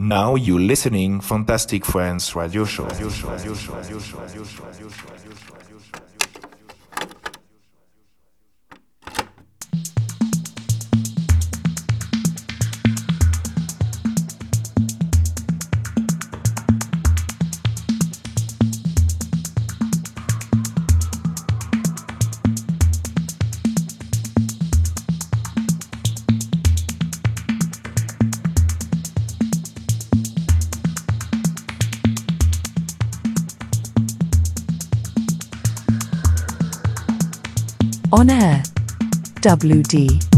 Now you're listening Fantastic Friends Radio Show. On WD.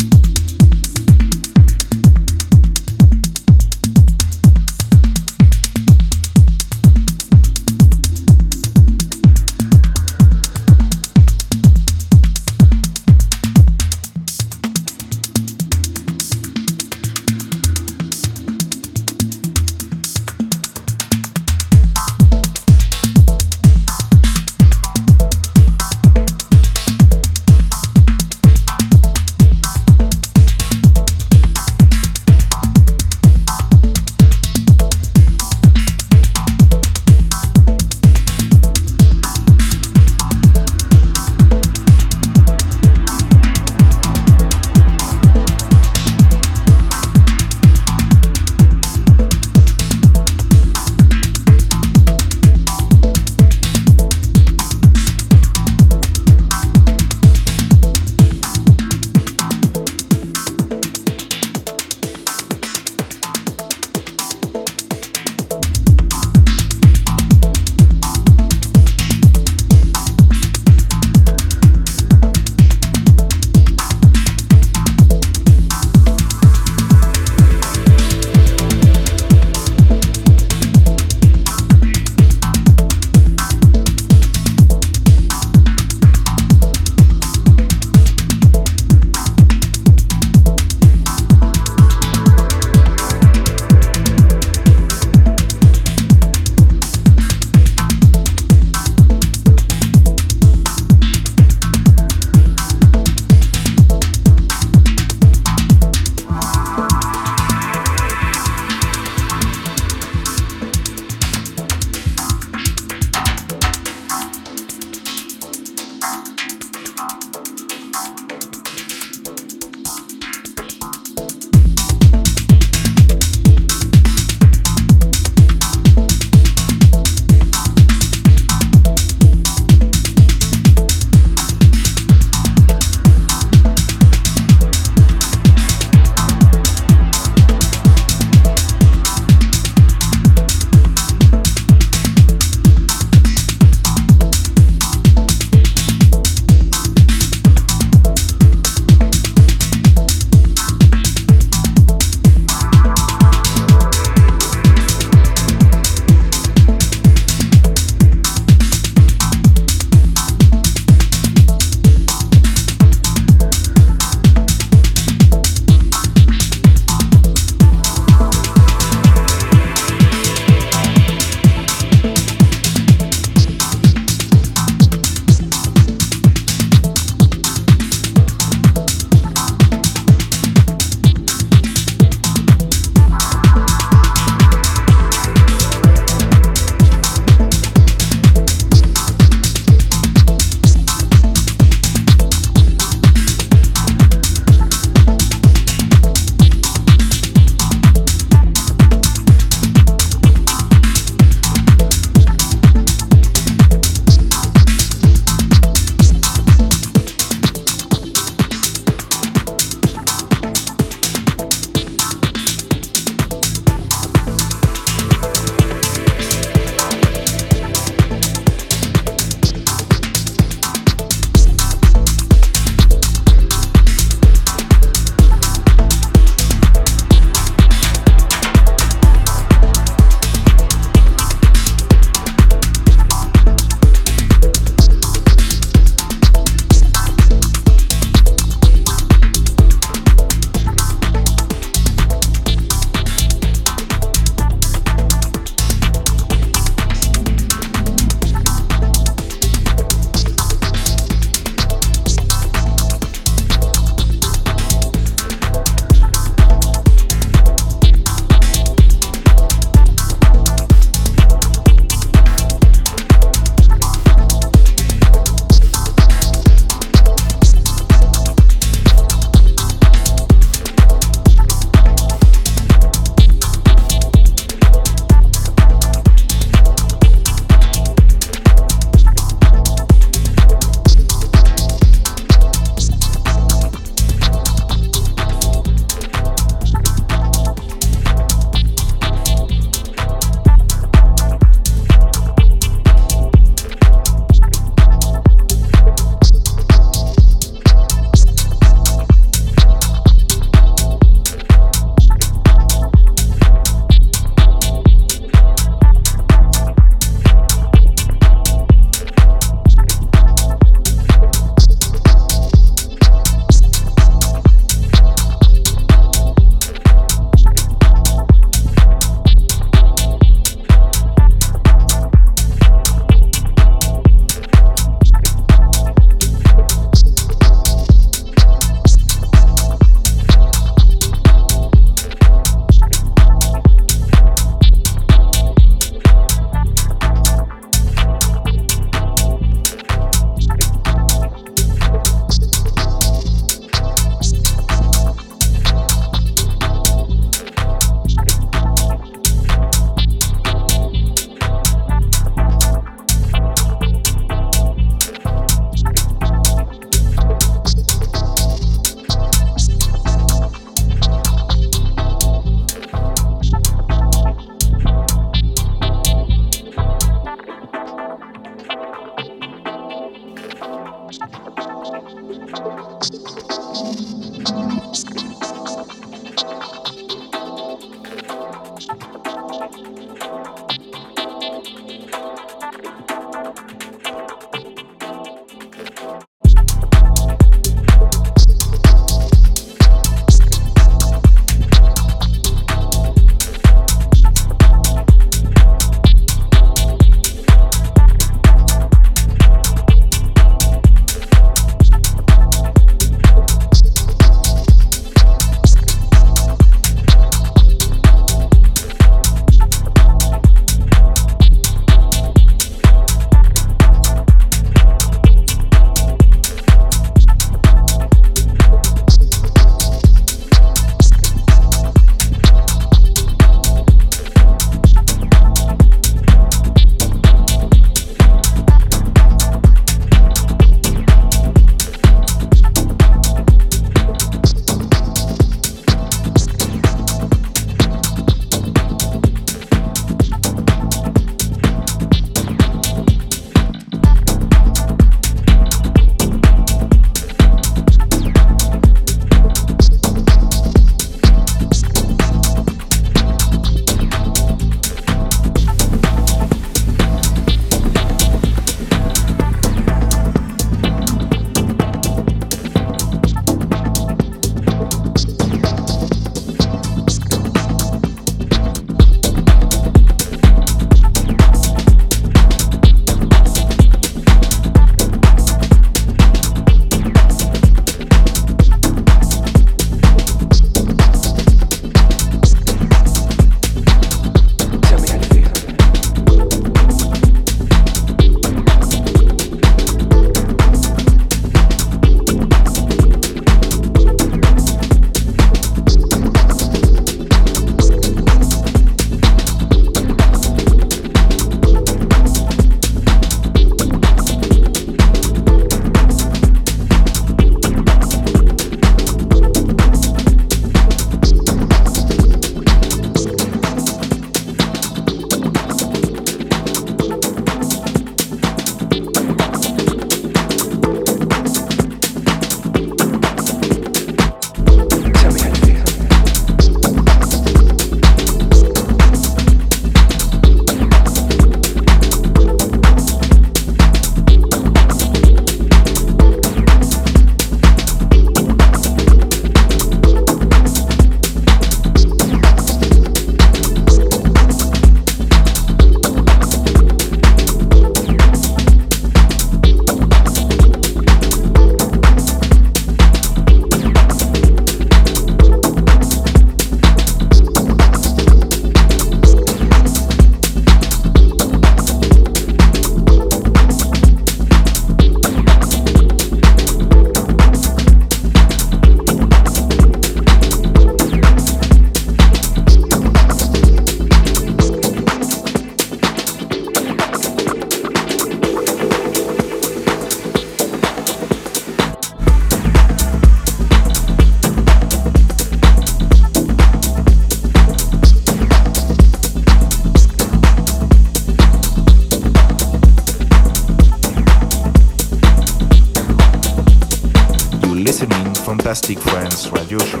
Friends Radio Show.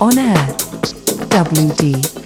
On air. WD.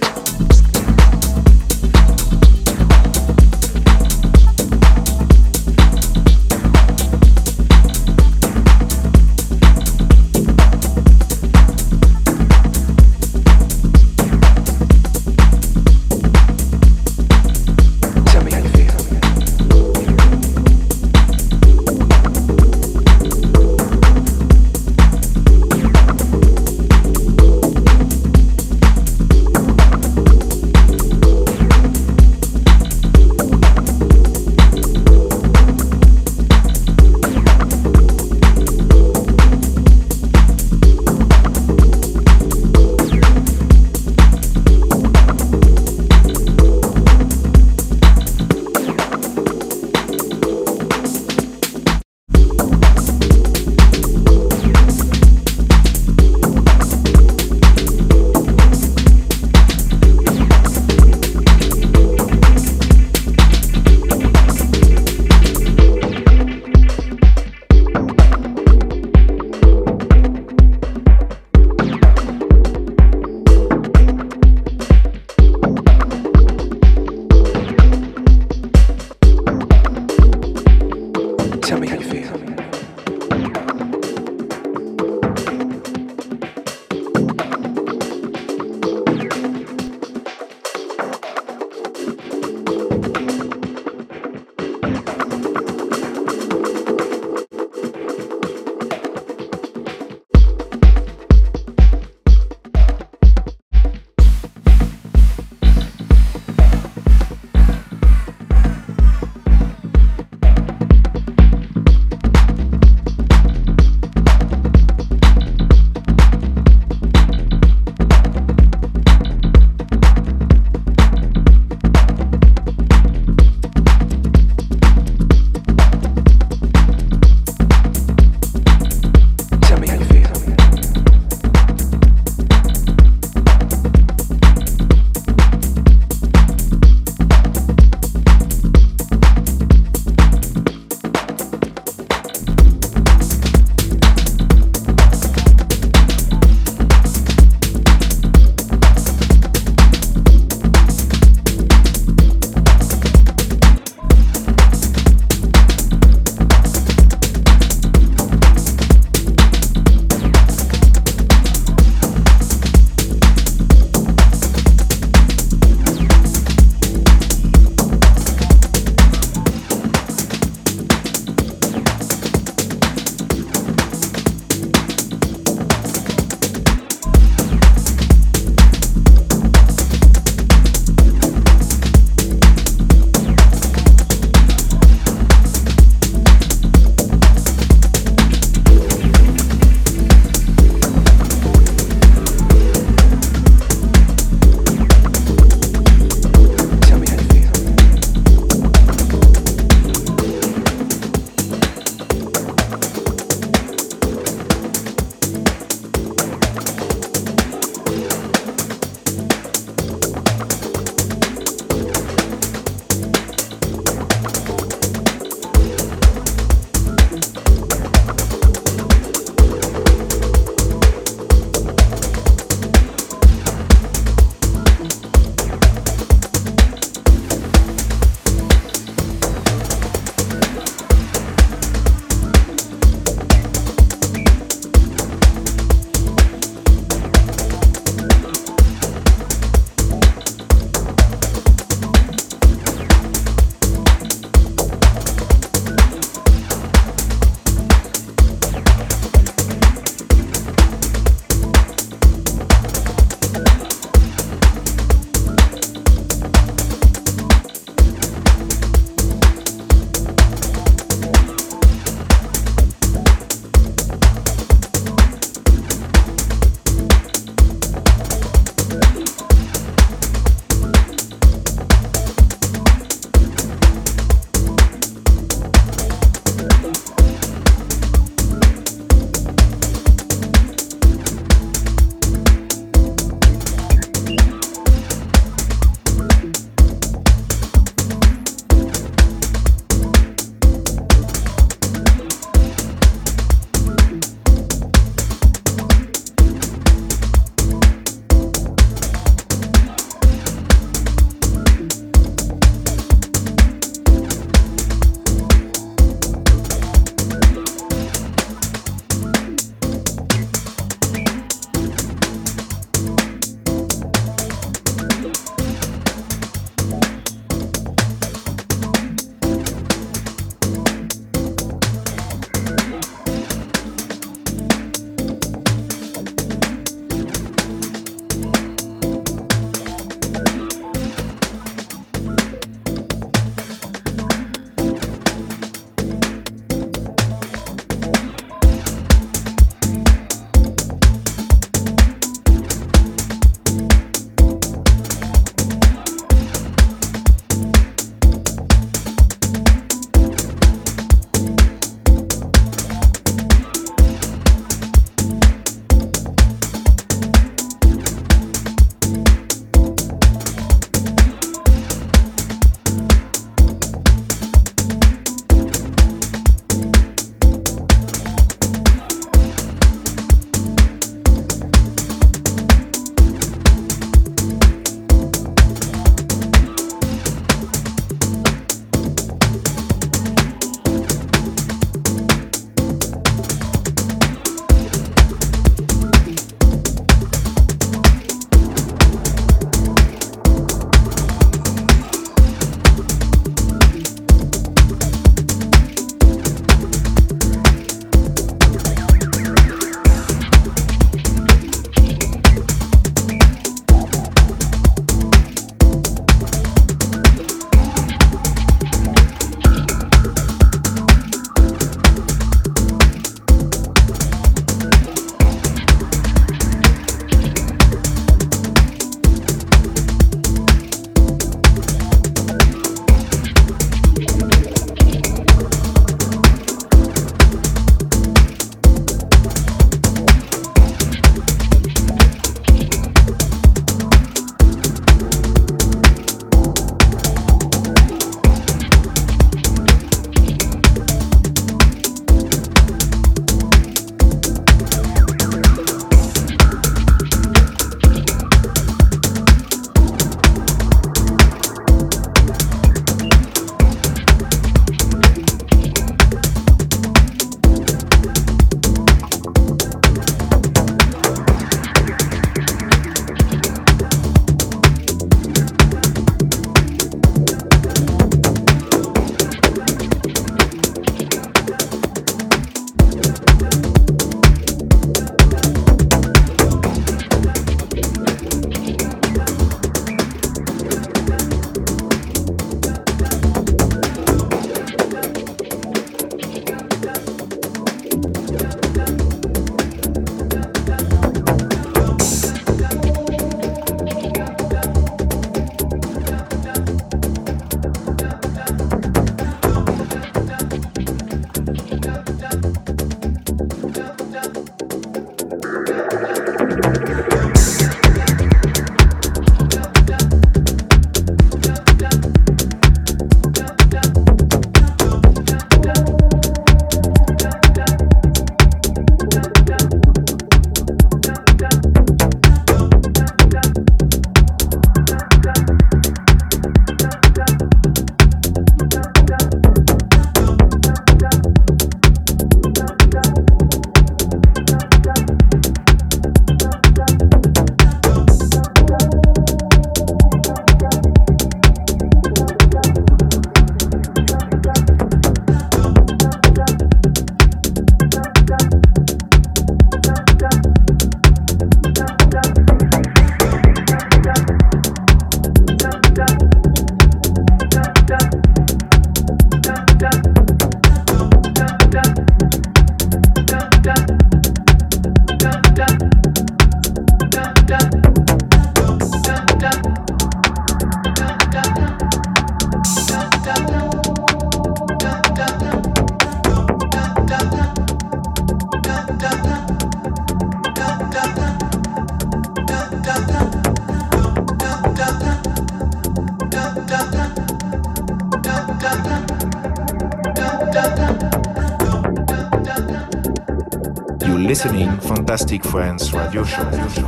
Fantastic Friends Radio Show.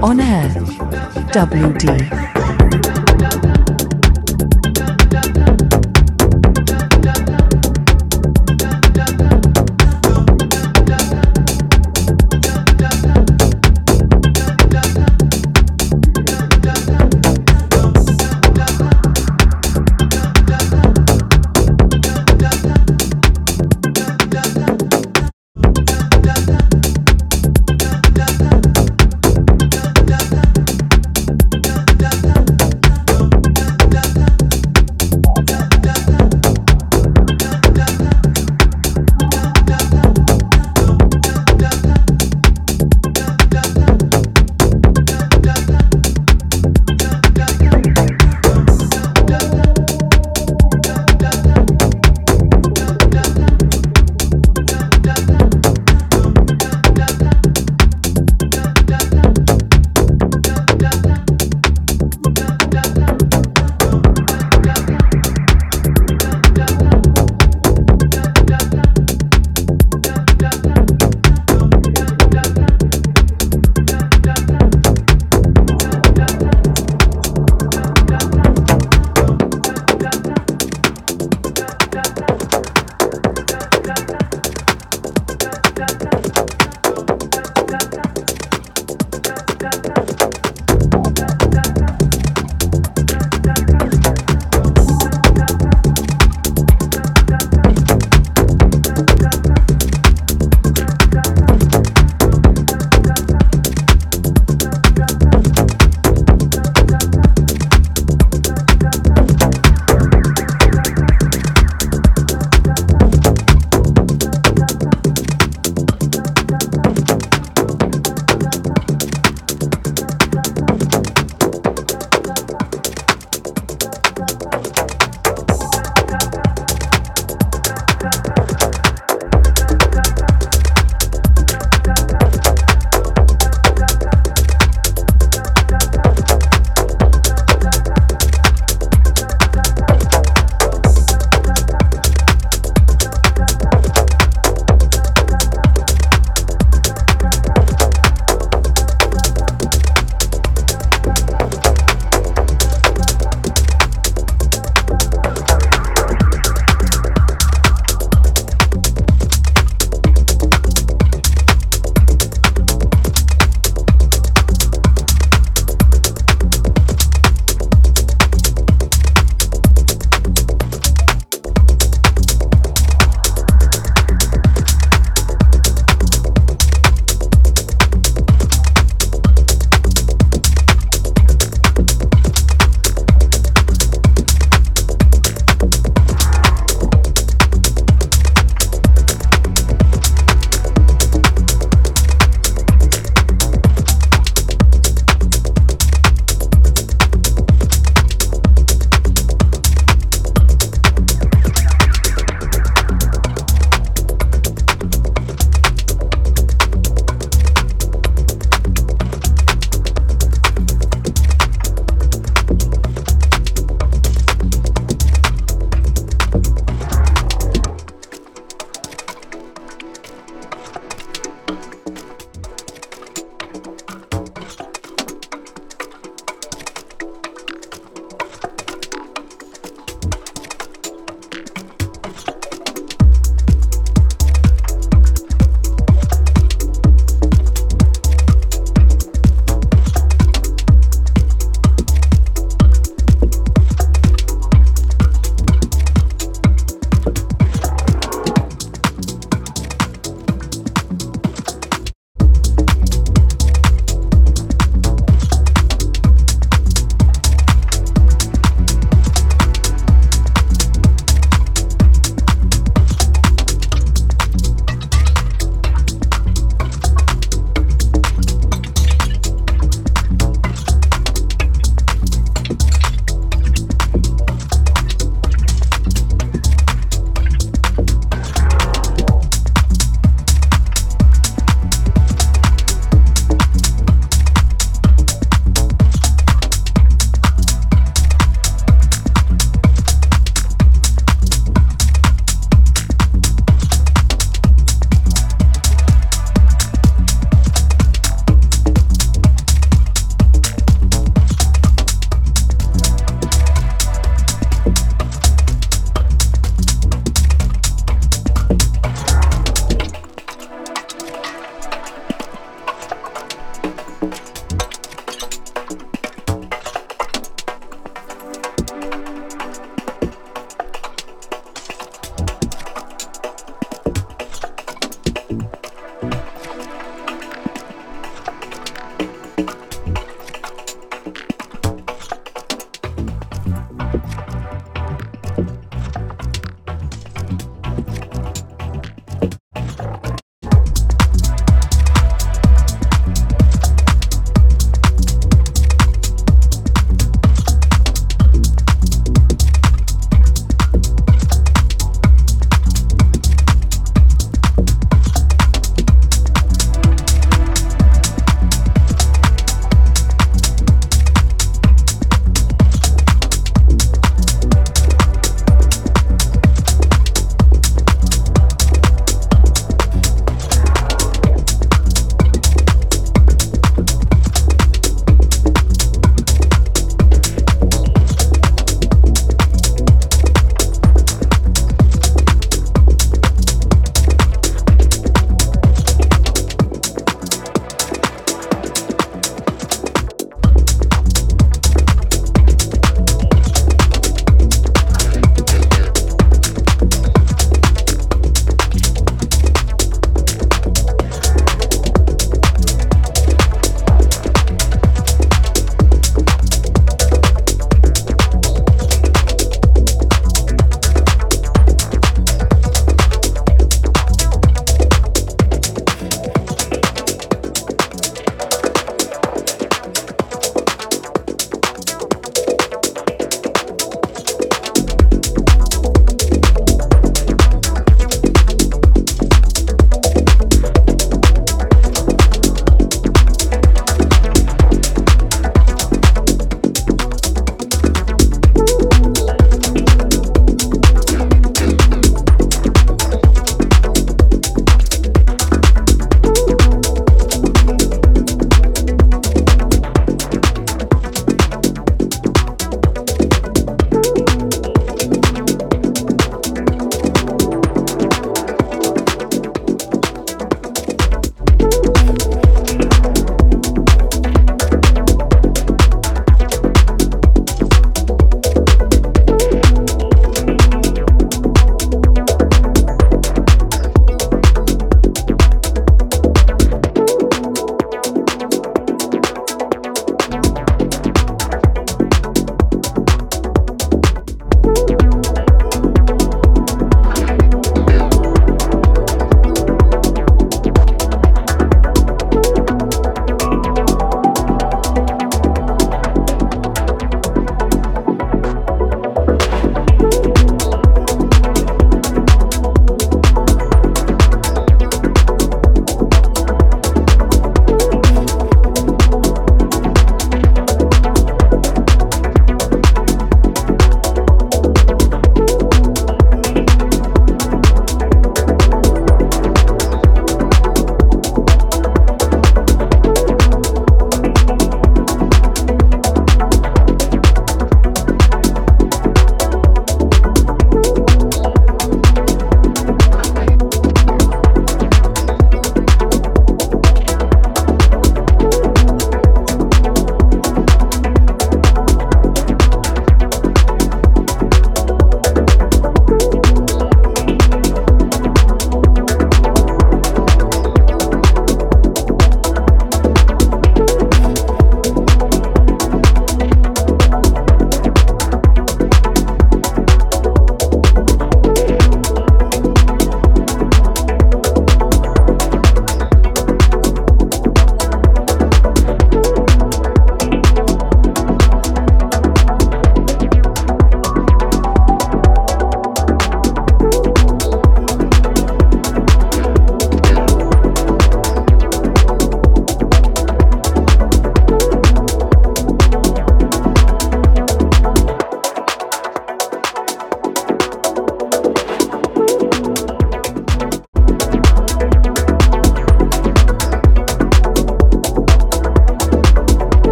On air. WD.